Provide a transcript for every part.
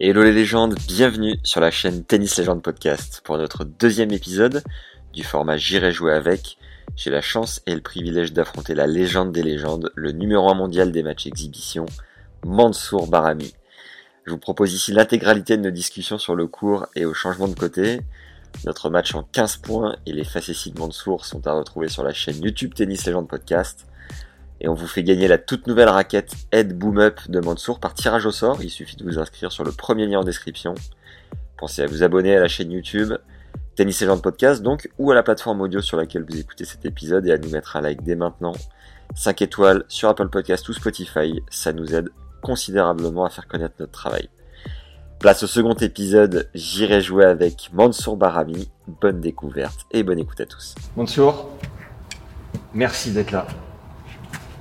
Hello les légendes, bienvenue sur la chaîne Tennis Légende Podcast pour notre deuxième épisode du format J'irai jouer avec. J'ai la chance et le privilège d'affronter la légende des légendes, le numéro 1 mondial des matchs exhibition, Mansour Barami. Je vous propose ici l'intégralité de nos discussions sur le cours et au changement de côté. Notre match en 15 points et les facéties de Mansour sont à retrouver sur la chaîne YouTube Tennis Légende Podcast. Et on vous fait gagner la toute nouvelle raquette Head Boom Up de Mansour par tirage au sort. Il suffit de vous inscrire sur le premier lien en description. Pensez à vous abonner à la chaîne YouTube Tennis Légende Podcast donc, ou à la plateforme audio sur laquelle vous écoutez cet épisode et à nous mettre un like dès maintenant. 5 étoiles sur Apple Podcast ou Spotify, ça nous aide considérablement à faire connaître notre travail. Place au second épisode, j'irai jouer avec Mansour Barami. Bonne découverte et bonne écoute à tous. Mansour, merci d'être là.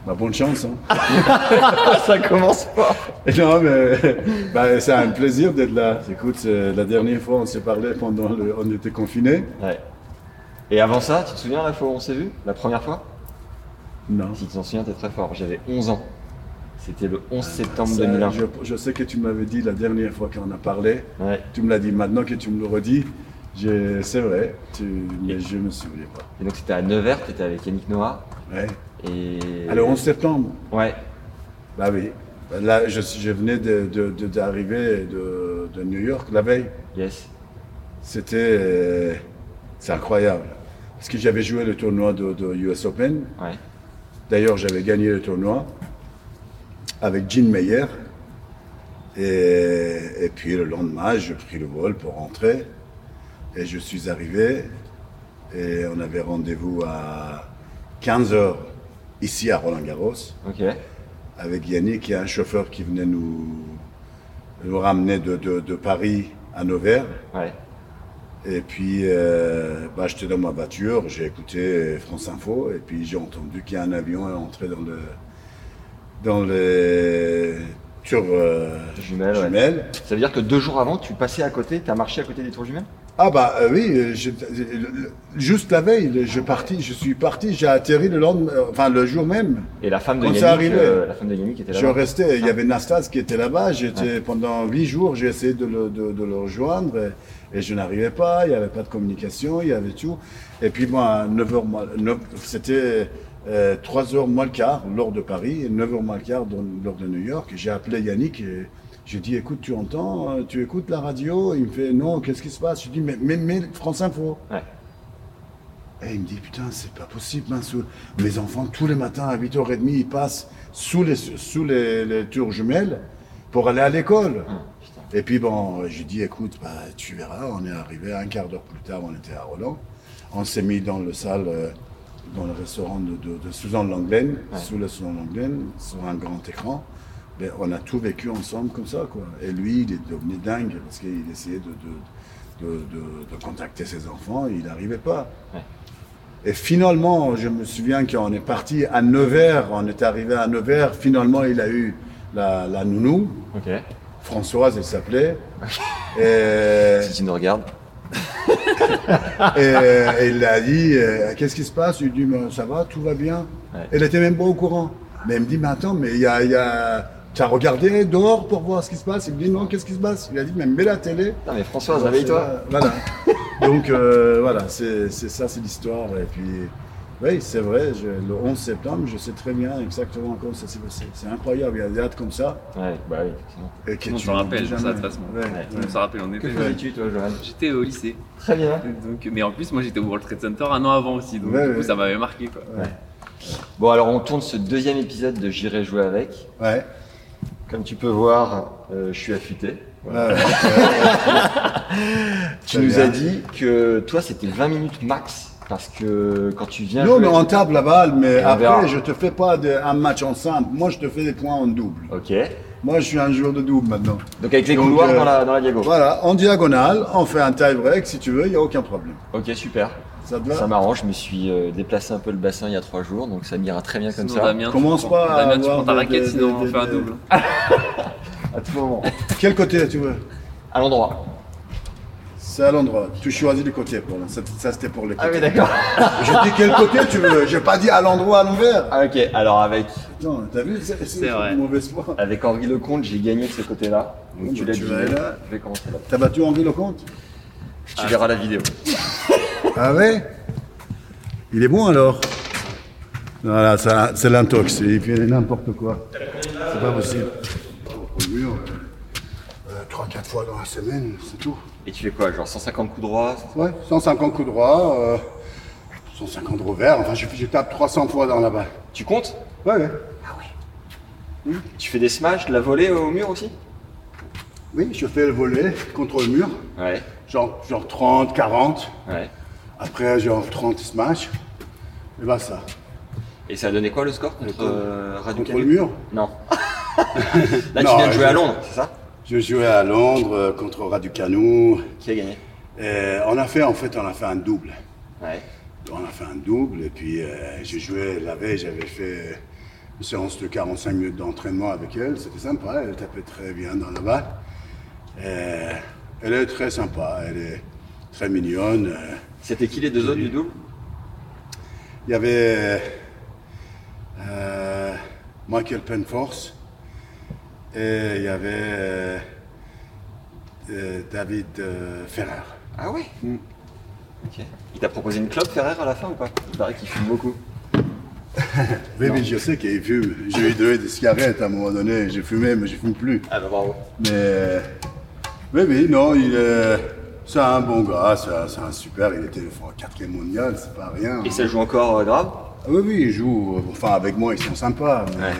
Bah, bonne chance. Hein. Ça commence fort. non, mais bah, c'est un plaisir d'être là. Écoute, la dernière fois, on s'est parlé pendant le, on était confinés. Ouais. Et avant ça, tu te souviens la fois où on s'est vu? La première fois? Non. Si tu t'en souviens, t'es très fort. J'avais 11 ans. C'était le 11 septembre Ça, 2001. je, je sais que tu m'avais dit la dernière fois qu'on a parlé. Ouais. Tu me l'as dit maintenant que tu me le redis. C'est vrai, tu- mais je me souviens pas. Et donc c'était à Nevers, t'étais avec Yannick Noah. Ouais. Et. Le 11 septembre Ouais. Bah oui. Bah, Là, je, je venais de- de- de- d'arriver de, de New York la veille. Yes. C'était. euh, c'est incroyable. Parce que j'avais joué le tournoi de, US Open. Ouais. D'ailleurs, j'avais gagné le tournoi avec Jean Meyer. Et, et puis le lendemain, j'ai pris le vol pour rentrer. Et je suis arrivé. Et on avait rendez-vous à 15h ici à Roland-Garros avec Yannick, qui est un chauffeur qui venait nous, nous ramener de, de- de Paris à Nevers. Ouais. Et puis, euh, bah, j'étais dans ma voiture, j'ai écouté France Info, et puis j'ai entendu qu'il y a un avion entré dans le dans les tours euh, Jumelles, ouais. Ça veut dire que deux jours avant, tu passais à côté, t'as marché à côté des tours jumelles? Ah bah euh, oui, euh, je- le- juste la veille, je, parti, je suis parti, j'ai atterri le lendemain, euh, enfin le jour même. Et la femme de Quand c'est Yannick, arrivé. euh, la femme de Yannick était Je là. restais, il y avait Nastas qui était là-bas, j'étais pendant huit jours, j'ai essayé de le, de, de le rejoindre et, et je n'arrivais pas, il n'y avait pas de communication, il y avait tout. Et puis moi, à 9h, moins- neuf- c'était euh, 3h moins le quart, l'heure de Paris, et 9h moins le quart l'heure de New York. J'ai appelé Yannick et j'ai dit, écoute, tu entends, euh, tu écoutes la radio Il me fait, non, qu'est-ce qui se passe? Je dis, mais, mais, mais France Info. Ouais. Et il me dit, putain, c'est pas possible. Mes enfants, tous les matins à 8h30, ils passent sous les, sous les, les tours jumelles pour aller à l'école. Et puis bon, j'ai dit, écoute, bah, tu verras, on est arrivé un quart d'heure plus tard, on était à Roland. On s'est mis dans le salle, euh, dans le restaurant de, de, de Suzanne Langlaine, sous le Suzanne Langlaine, sur un grand écran. Ben, on a tout vécu ensemble comme ça, quoi. Et lui, il est devenu dingue parce qu'il essayait de, de, de, de- de contacter ses enfants, il n'arrivait pas. Et finalement, je me souviens qu'on est parti à Nevers, on est arrivé à Nevers, finalement il a eu la, la nounou, Ok. Françoise elle s'appelait, et, Si tu nous regardes. et, et il a dit, euh, qu'est-ce qui se passe? Ai dit, Mais ça va, tout va bien. Ouais. Elle était même pas au courant. Mais elle me dit, mais attends, mais il y a... il y a... Tu as regardé dehors pour voir ce qui se passe? Il me dit, non, qu'est-ce qui se passe? Il a dit, mais mets la télé. Non mais Françoise, réveille-toi. Voilà. Donc euh, voilà, c'est ça, c'est l'histoire. Et puis Oui, c'est vrai, je- le 11 septembre, je sais très bien exactement comment ça s'est passé. C'est incroyable, il y a des dates comme ça. Ouais, bah oui, effectivement. Et que On s'en rappelle ça, de toute façon. Ouais, Ouais. On s'en rappelle, on Que était. toi, Johan? J'étais au lycée. Très bien. Donc, mais en plus, moi j'étais au World Trade Center un an avant aussi. Donc, Ouais, du coup, ouais. ça m'avait marqué. Quoi. Bon, alors on tourne ce deuxième épisode de J'irai jouer avec. Ouais. Comme tu peux voir, euh, je suis affûté. Ouais. Tu nous bien. as dit que toi, c'était 20 minutes max. Parce que quand tu viens Non, mais on tape la balle, mais verra. après, je te fais pas de- un match en simple. Moi, je te fais des points en double. Ok. Moi, je suis un joueur de double maintenant. Donc avec les Donc, couloirs euh, dans, la, dans la diago. Voilà, en diagonale, on fait un tie break si tu veux, il n'y a aucun problème. Ok, super. Ça m'arrange, je me suis euh, déplacé un peu le bassin il y a trois jours, donc ça m'ira très bien comme Sinon, ça. Damien, Commence tu, pas prends- à Damien, tu prends ta raquette, des- sinon on des- fait un double. À tout moment. Quel côté tu veux? À l'endroit. C'est à l'endroit. Tu choisis le côté pour. Ça, ça, c'était pour les Ah côtés. oui, d'accord. Je dis quel côté tu veux. J'ai pas dit à l'endroit à l'envers. Ah, ok, alors avec, Non, t'as vu C'est vrai. une mauvaise foi. avec Henri Lecomte, j'ai gagné de ce côté-là. Donc tu bah, l'as dit. vas là. Je vais commencer là. T'as battu Henri Lecomte? Tu verras la vidéo. Ah ouais Il est bon alors Voilà, ça- c'est l'intox. Il fait n'importe quoi. C'est pas possible. Au mur, euh, 3-4 fois dans la semaine, c'est tout. Et tu fais quoi Genre 150 coups droits Ouais, 150 coups droits, euh, 150 revers. Enfin, je, je tape 300 fois dans la balle. Tu comptes? Ouais, ouais. Tu fais des smash, de la volée au mur aussi? Oui, je fais le volet contre le mur. Ouais. Genre, genre 30, 40. Ouais. Après, genre 30 smash. Et bah ça. Et ça a donné quoi le score contre euh, Radio Contre le mur. Non. Là, Non, tu viens de jouer je- à Londres, c'est ça? Je jouais à Londres euh, contre Raducanu. Qui a gagné? Et on a fait, en fait, on a fait un double. Ouais. On a fait un double et puis euh, j'ai joué la veille, j'avais fait une séance de 45 minutes d'entraînement avec elle. C'était sympa, elle tapait très bien dans la balle. Et elle est très sympa, elle est très mignonne. Euh, C'était qui les deux autres du double? Il y avait euh, Michael Penforce et il y avait euh, David euh, Ferrer. Ah ouais? Ok. Il t'a proposé une clope Ferrer à la fin ou pas? Il paraît qu'il fume beaucoup. Oui, oui, je sais qu'il fume. J'ai eu deux des cigarettes à un moment donné. J'ai fumé, mais je fume plus. Ah bah bravo. Mais oui, oui, non, il. C'est un bon gars, c'est un, super. Il était quatrième mondial, c'est pas rien. Et ça joue encore euh, grave Ah oui, oui, il joue. Enfin, avec moi, ils sont sympas. Mais, Ouais.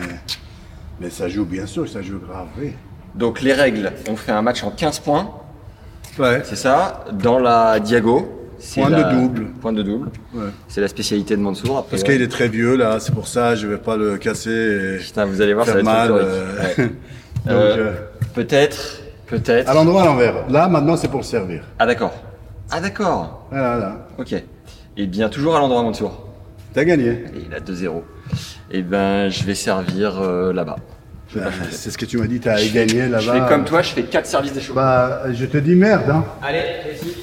mais ça joue, bien sûr, ça joue grave, oui. Donc les règles, on fait un match en 15 points, Ouais. c'est ça, dans la Diago. Point de double. Point de double. Ouais. C'est la spécialité de Mansour. Après, Parce qu'il est très vieux, là, c'est pour ça, je vais pas le casser. Et Putain, vous allez voir, ça va être mal. euh. Donc, Euh, euh, Peut-être, peut-être. à l'endroit à l'envers. Là, maintenant, c'est pour servir. Ah d'accord. Ah d'accord. Voilà, là. Ok. Et bien toujours à l'endroit Mansour. T'as gagné. Et il a 2-0. Et ben je vais servir euh, là-bas. Euh, changer. C'est ce que tu m'as dit, t'as gagné là-bas. Je fais comme toi, je fais 4 services des choses. Bah, je te dis merde, hein. Allez, ici.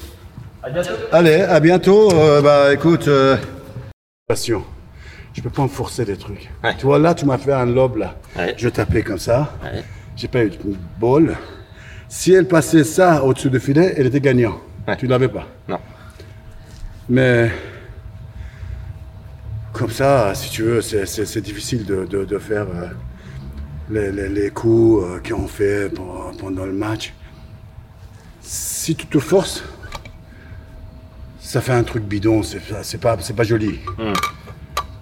À bientôt. Allez, à bientôt. Euh, bah, écoute. Euh... Passion. Je peux pas me forcer des trucs. Ouais. Tu vois, là, tu m'as fait un lob, là. Ouais. Je tapais comme ça. Ouais. J'ai pas eu de ball. Si elle passait ça au-dessus du filet, elle était gagnante. Ouais. Tu l'avais pas. Non. Mais. Comme ça, si tu veux, c'est- difficile de, de- de faire euh, les, les- les coups euh, qu'on fait pour- pendant le match. Si tu te forces, ça fait un truc bidon, c'est pas- pas, joli.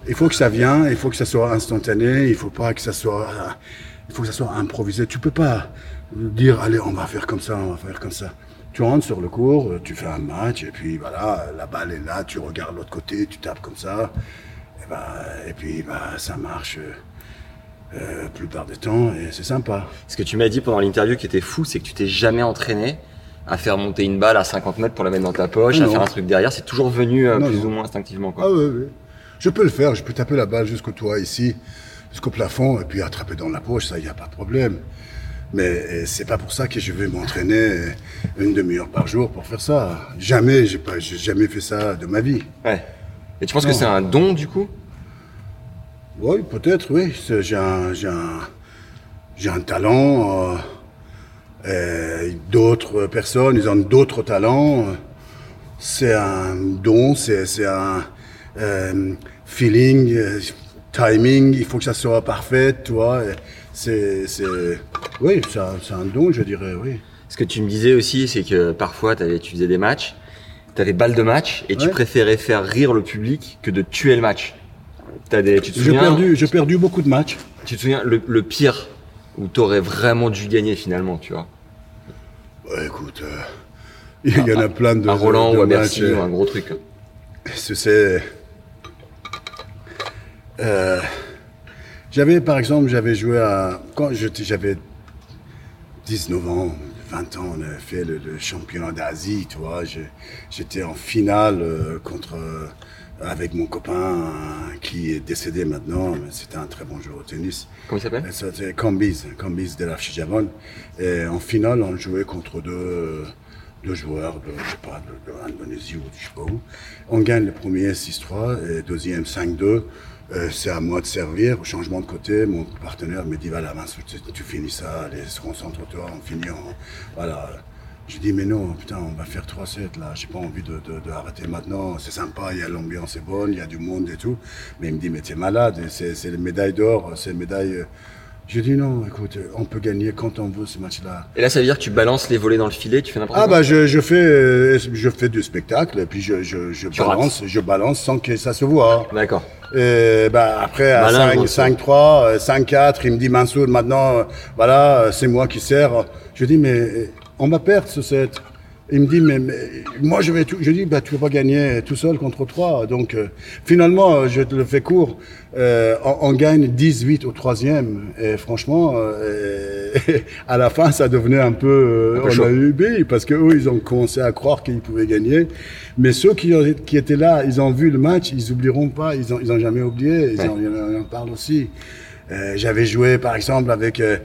Il faut que ça vienne, il faut que ça soit instantané, il faut pas que ça soit, il faut que ça soit improvisé. Tu peux pas dire allez on va faire comme ça, on va faire comme ça. Tu rentres sur le cours, tu fais un match et puis voilà, la balle est là, tu regardes l'autre côté, tu tapes comme ça, et, ben, et puis bah, ça marche euh, la plupart du temps et c'est sympa. Ce que tu m'as dit pendant l'interview qui était fou, c'est que tu t'es jamais entraîné à faire monter une balle à 50 mètres pour la mettre dans ta poche, à Non. faire un truc derrière. C'est toujours venu euh, Non, plus non. ou moins instinctivement. Quoi. Ah oui, oui. Je peux le faire, je peux taper la balle jusqu'au toit ici, jusqu'au plafond, et puis attraper dans la poche, ça, il n'y a pas de problème. Mais euh, c'est pas pour ça que je vais m'entraîner une demi-heure par jour pour faire ça. Jamais, j'ai pas, j'ai jamais fait ça de ma vie. Ouais. Et tu penses que c'est un don du coup? Oui, peut-être, oui. C'est- J'ai un, j'ai un, j'ai un talent. euh, et d'autres personnes, ils ont d'autres talents. C'est un don, c'est c'est un, euh, feeling, euh, timing, il faut que ça soit parfait, tu vois. c'est, oui, c'est un, un don, je dirais, oui. Ce que tu me disais aussi, c'est que parfois tu faisais des matchs, tu avais balle de match et tu préférais faire rire le public que de tuer le match. Des, tu te J'ai souviens, perdu, j'ai perdu beaucoup de matchs. tu te souviens le, le pire où t'aurais vraiment dû gagner finalement, tu vois? Ouais, écoute, euh, il y en a plein de. À Roland de ou à matchs, Bercy euh, ou un gros truc. C'est- C'est. Euh, j'avais, par exemple, j'avais joué à. Quand j'avais 19 ans, 20 ans, on avait fait le, le championnat d'Asie, tu vois. J'étais en finale euh, contre. euh, avec mon copain euh, qui est décédé maintenant, mais c'était un très bon joueur au tennis. Comment il s'appelle? Et C'était Cambyse, Cambyse de la Javon. Et en finale, on jouait contre deux, deux joueurs de, je sais pas, de, de l'Indonésie ou de je sais pas où. On gagne le premier 6-3 et le deuxième 5-2. Euh, c'est à moi de servir. Au changement de côté, mon partenaire me dit, voilà, tu, finis ça, allez, concentre-toi, on finit en... Voilà. Je dis, mais non, putain, on va faire 3-7 là, j'ai pas envie de, maintenant, c'est sympa, il y a l'ambiance est bonne, il y a du monde et tout. Mais il me dit, mais t'es malade, c'est les médailles d'or, c'est les médailles. Euh. Je dis, non, écoute, on peut gagner quand on veut ce match-là. Et là, ça veut dire que tu balances les volets dans le filet, tu fais n'importe Ah quoi. bah je, je fais euh, je fais du spectacle et puis je, je, je Tu balance je balance sans que ça se voit. D'accord. Et bah après à Malin, 5 gros, 5-3, euh, 5-4, il me dit Mansour maintenant euh, voilà, euh, c'est moi qui sers. Je dis mais euh, on va perdre ce set. Il me dit mais, mais moi je vais tout je dis bah tu peux pas gagner tout seul contre 3 donc euh, finalement euh, je te le fais court. Euh, on, on gagne 18 au troisième. Et franchement euh, à la fin ça devenait un peu, Un peu on chaud. a eu B parce que eux ils ont commencé à croire qu'ils pouvaient gagner. Mais ceux qui, qui étaient là ils ont vu le match ils oublieront pas ils ont ils ont jamais oublié. Ils Ouais. ont, on en parle aussi. J'avais joué par exemple avec euh,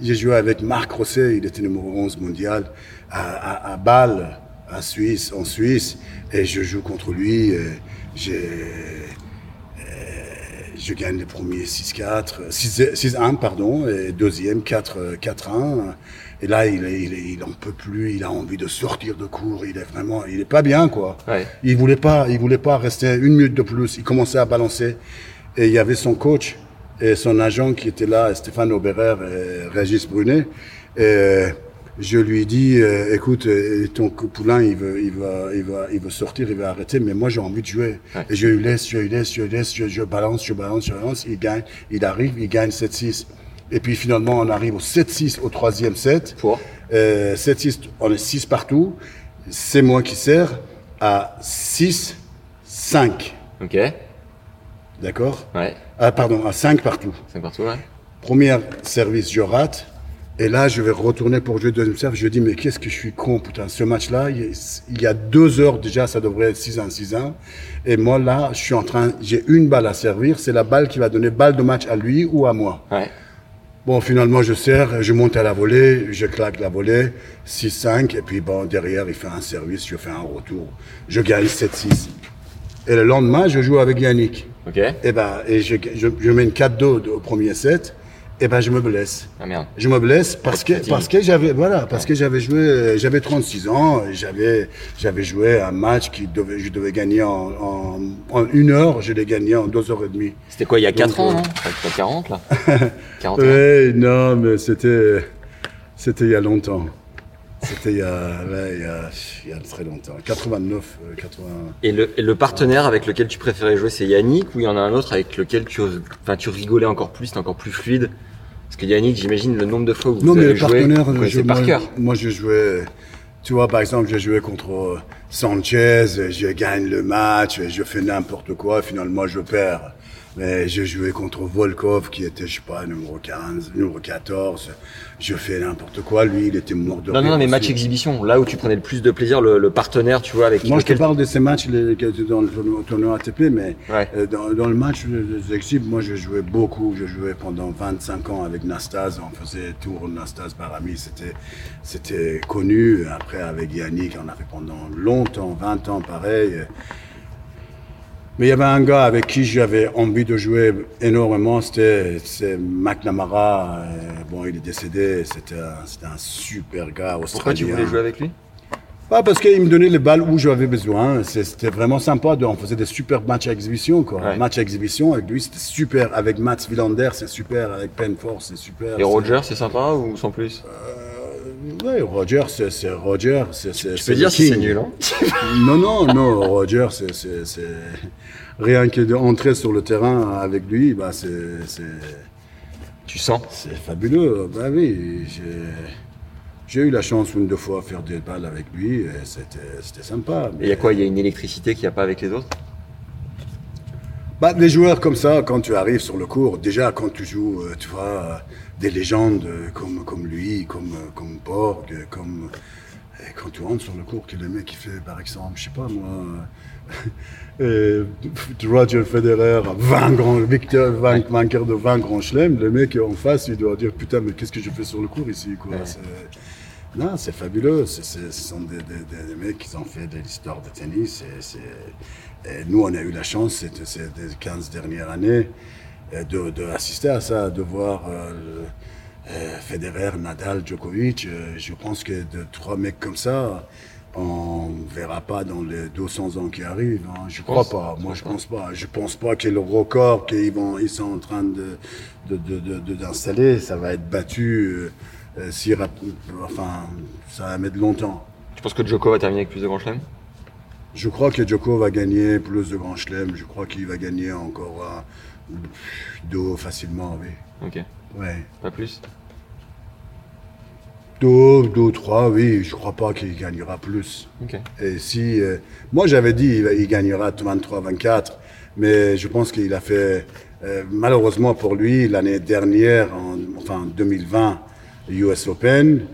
j'ai joué avec Marc Rosset, il était numéro 11 mondial, à, à, à Bâle, à Suisse, en Suisse, et je joue contre lui. je gagne le premier 6-4, 6 6-1, pardon, et deuxième 4 4-1. Et là, il, il, il en peut plus, il a envie de sortir de cours, il est vraiment, il est pas bien, quoi. Ouais. Il voulait pas, il voulait pas rester une minute de plus. Il commençait à balancer. Et il y avait son coach et son agent qui était là, Stéphane Auberer et Régis Brunet. Et je lui dis, euh, écoute, euh, ton poulain, il veut, il va, il va, il veut sortir, il va arrêter, mais moi j'ai envie de jouer. Ouais. Et je lui laisse, je lui laisse, je lui laisse, je, je balance, je balance, je balance. Il gagne, il arrive, il gagne 7-6. Et puis finalement, on arrive au 7-6 au troisième set. Pour Euh, 7-6, on est 6 partout. C'est moi qui sers à 6-5. Ok. D'accord Ouais. ah, Pardon, à 5 partout. C'est partout, ouais. Premier service, je rate. Et là, je vais retourner pour jouer deuxième service. Je dis, mais qu'est-ce que je suis con, putain. Ce match-là, il y a- deux heures déjà, ça devrait être 6-1, 6-1. Et moi, là, je suis en train, j'ai une balle à servir. C'est la balle qui va donner balle de match à lui ou à moi. Ouais. Bon, finalement, je sers, je monte à la volée, je claque la volée, 6-5, et puis bon, derrière, il fait un service, je fais un retour. Je gagne 7-6. Et le lendemain, je joue avec Yannick. Ok. Et ben, et je, je, je mène 4-2 au premier set, et ben, je me blesse. Ah merde. Je me blesse parce que, parce que j'avais, voilà, parce que j'avais joué, euh, j'avais 36 ans, j'avais, j'avais joué un match qui devait, je devais gagner en, en, en une heure, je l'ai gagné en deux heures et demie. C'était quoi, il y a 4 Donc, ans, euh, non T'as 40 là 41 Ouais, non, mais c'était, c'était il y a longtemps. C'était il y a, ouais, il y a, il y a très longtemps. 89, euh, 80. Et le, et le partenaire avec lequel tu préférais jouer, c'est Yannick ou il y en a un autre avec lequel tu, enfin, tu rigolais encore plus, c'était encore plus fluide? Parce que Yannick, j'imagine le nombre de fois où vous Non, mais avez le joué, partenaire, vous je, connaissez moi, par cœur. moi, je jouais, tu vois, par exemple, j'ai joué contre euh, Sanchez, je gagne le match, je fais n'importe quoi, finalement, je perds. Mais j'ai joué contre Volkov, qui était, je sais pas, numéro 15, numéro 14. Je fais n'importe quoi. Lui, il était mort de Non, non, non, mais match exhibition, là où tu prenais le plus de plaisir, le, le partenaire, tu vois, avec Moi, je te lequel parle de ces matchs les, dans le tournoi, tournoi ATP, mais Ouais. euh, dans, dans le match des exhibes, moi, je jouais beaucoup. Je jouais pendant 25 ans avec Nastase. On faisait tour Nastase Barami. C'était, c'était connu. Après, avec Yannick, on a fait pendant longtemps, 20 ans, pareil. Mais il y avait un gars avec qui j'avais envie de jouer énormément, c'était McNamara. Euh, bon, il est décédé, c'était un, super gars australien. Pourquoi tu voulais jouer avec lui? Parce qu'il me donnait les balles où j'avais besoin. C'était vraiment sympa. On faisait des super matchs à exhibition. Quoi. Ouais. Match à exhibition avec lui, c'était super. Avec Mats Wilander, c'est super. Avec Penford, c'est super. Et Roger, c'est sympa ou sans plus? Oui, Roger, c'est Roger. c'est- c'est peux dire si c'est nul, hein Non, non, non, Roger, c'est- rien que d'entrer sur le terrain avec lui, bah, c'est Tu sens c'est fabuleux. Bah oui, j'ai- eu la chance une deux fois de faire des balles avec lui, et c'était c'était sympa. Et il y a quoi Il y a une électricité qu'il n'y a pas avec les autres? Bah, des joueurs comme ça, quand tu arrives sur le cours, déjà quand tu joues, euh, tu vois, euh, des légendes euh, comme, comme lui, comme, comme Borg, comme. Et quand tu rentres sur le cours, que le mec qui fait, par exemple, je sais pas moi, euh, Roger Federer, 20 grands, Victor, 20, vainqueur de 20 grands chelems, le mec en face, il doit dire putain, mais qu'est-ce que je fais sur le cours ici, quoi. Ouais. Non, c'est fabuleux. Ce sont des, des- des- mecs qui ont fait de l'histoire de tennis. C'est- et nous, on a eu la chance, ces ces 15 dernières années, euh, de, de assister à ça, de voir euh, le- euh, Federer, Nadal, Djokovic. Euh, Je pense que de trois mecs comme ça, on ne verra pas dans les 200 ans qui arrivent. hein. Je crois pas. Moi, je pense pas. Je pense pas que le record qu'ils vont, ils sont en train de de- de- de- de- d'installer, ça va être battu. euh, euh, si enfin, ça va mettre longtemps. Tu penses que Djoko va terminer avec plus de grands chelems? Je crois que Djoko va gagner plus de grands chelems. Je crois qu'il va gagner encore deux facilement, oui. Ok, Ouais. pas plus? Deux, deux, trois, oui. Je crois pas qu'il gagnera plus. Ok. Et si, euh, moi j'avais dit il, gagnera 23-24, mais je pense qu'il a fait, euh, malheureusement pour lui, l'année dernière, en, enfin 2020, US Open,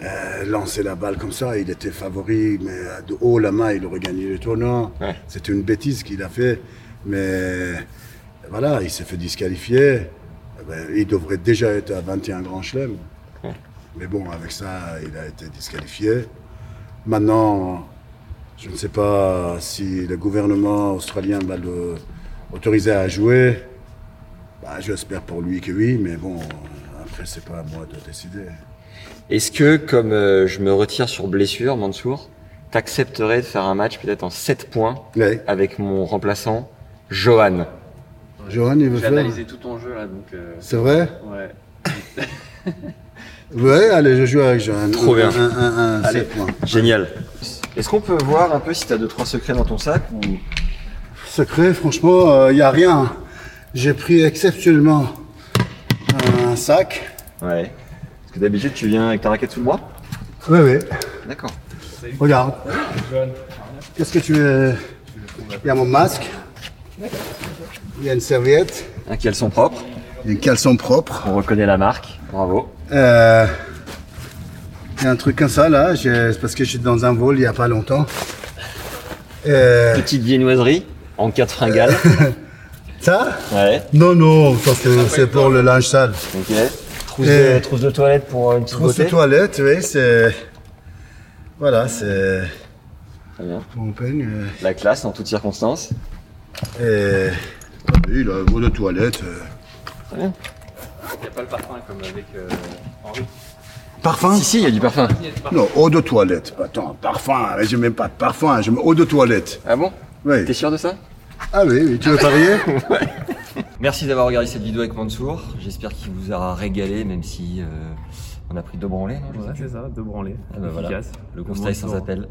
euh, lancer la balle comme ça, il était favori, mais euh, de haut la main, il aurait gagné le tournoi. Ouais. C'était une bêtise qu'il a fait, mais voilà, il s'est fait disqualifier. Eh ben, il devrait déjà être à 21 grands chelems. Ouais. Mais bon, avec ça, il a été disqualifié. Maintenant, je ne sais pas si le gouvernement australien va le autoriser à jouer. Bah, J'espère pour lui que oui, mais bon, après, c'est pas à moi de décider. Est-ce que, comme euh, je me retire sur blessure, Mansour, t'accepterais de faire un match peut-être en 7 points Ouais. avec mon remplaçant, Johan? Johan, il veut J'ai faire analysé tout ton jeu là, donc. euh, C'est vrai? Ouais. Ouais, allez, je joue avec Johan. Trop Un- bien. Un, un, un, Allez. sept points. Génial. Est-ce qu'on peut voir un peu si t'as deux trois secrets dans ton sac ou Secret, franchement, il n'y a rien. J'ai pris exceptionnellement un sac. Ouais. Parce que d'habitude tu viens avec ta raquette sous le bras Oui, oui. D'accord. Regarde. Qu'est-ce que tu veux? Il y a mon masque. Il y a une serviette. Un caleçon propre. Il y a une caleçon propre. On reconnaît la marque. Bravo. Euh, il y a un truc comme ça là. C'est parce que je suis dans un vol il n'y a pas longtemps. Euh, Petite viennoiserie en cas de fringale. ça? Ouais. Non, non, ça c'est c'est pour le linge sale. Ok. Trousse, Euh, de, trousse de toilette pour une petite Trousse de toilette, oui, c'est. Voilà, c'est. Très bien. Mon peigne. euh, La classe en toutes circonstances. Et. Oui, le eau de toilette. euh. Très bien. Il n'y a pas le parfum comme avec euh, Henri. Parfum? Si, si, il y a du parfum. Non, eau de toilette. Attends, parfum, mais je mets pas de parfum, je mets eau de toilette. Ah bon? Oui. T'es sûr de ça? Ah oui, oui, tu veux parier Merci d'avoir regardé cette vidéo avec Mansour. J'espère qu'il vous aura régalé, même si euh, on a pris deux branlés. Non, Ouais, c'est ça, deux branlés. Ah bah voilà, le constat est sans appel.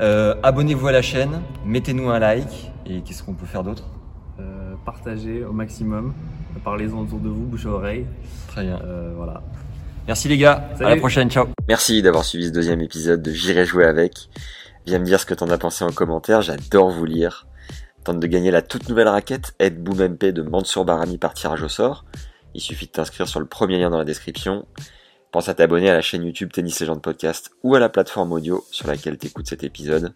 Euh, Abonnez-vous à la chaîne, mettez-nous un like et qu'est-ce qu'on peut faire d'autre? Euh, partagez au maximum. Parlez-en autour de vous, bouche à oreille. Très bien. Euh, voilà. Merci les gars, à la prochaine, ciao. Merci d'avoir suivi ce deuxième épisode de J'irai jouer avec. Viens me dire ce que t'en as pensé en commentaire, j'adore vous lire. Tente de gagner la toute nouvelle raquette Aide Boom MP de Mansour Barami par tirage au sort. Il suffit de t'inscrire sur le premier lien dans la description. Pense à t'abonner à la chaîne YouTube Tennis Legend Podcast ou à la plateforme audio sur laquelle t'écoutes cet épisode.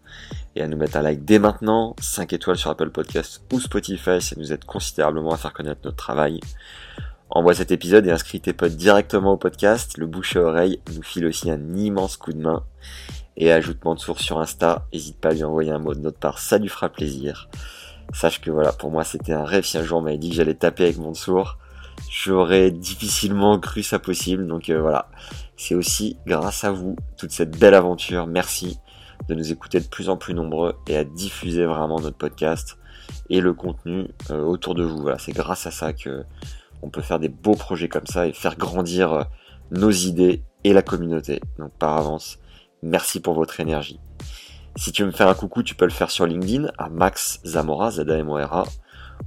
Et à nous mettre un like dès maintenant, 5 étoiles sur Apple Podcast ou Spotify, ça nous aide considérablement à faire connaître notre travail. Envoie cet épisode et inscris tes potes directement au podcast. Le bouche à oreille nous file aussi un immense coup de main. Et ajoute Mansour sur Insta. N'hésite pas à lui envoyer un mot de notre part, ça lui fera plaisir. Sache que voilà, pour moi c'était un rêve. Si un jour on m'avait dit que j'allais taper avec Mansour, j'aurais difficilement cru ça possible. Donc euh, voilà, c'est aussi grâce à vous, toute cette belle aventure. Merci. de nous écouter de plus en plus nombreux et à diffuser vraiment notre podcast et le contenu euh, autour de vous. Voilà, c'est grâce à ça que on peut faire des beaux projets comme ça et faire grandir euh, nos idées et la communauté. Donc par avance, merci pour votre énergie. Si tu veux me faire un coucou, tu peux le faire sur LinkedIn à Max Zamora, z a m o r a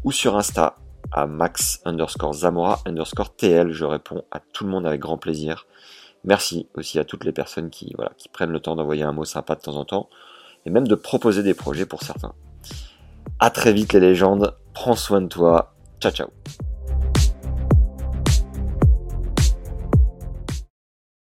ou sur Insta à Max underscore Zamora underscore TL. Je réponds à tout le monde avec grand plaisir. Merci aussi à toutes les personnes qui, voilà, qui prennent le temps d'envoyer un mot sympa de temps en temps et même de proposer des projets pour certains. À très vite les légendes, prends soin de toi, ciao ciao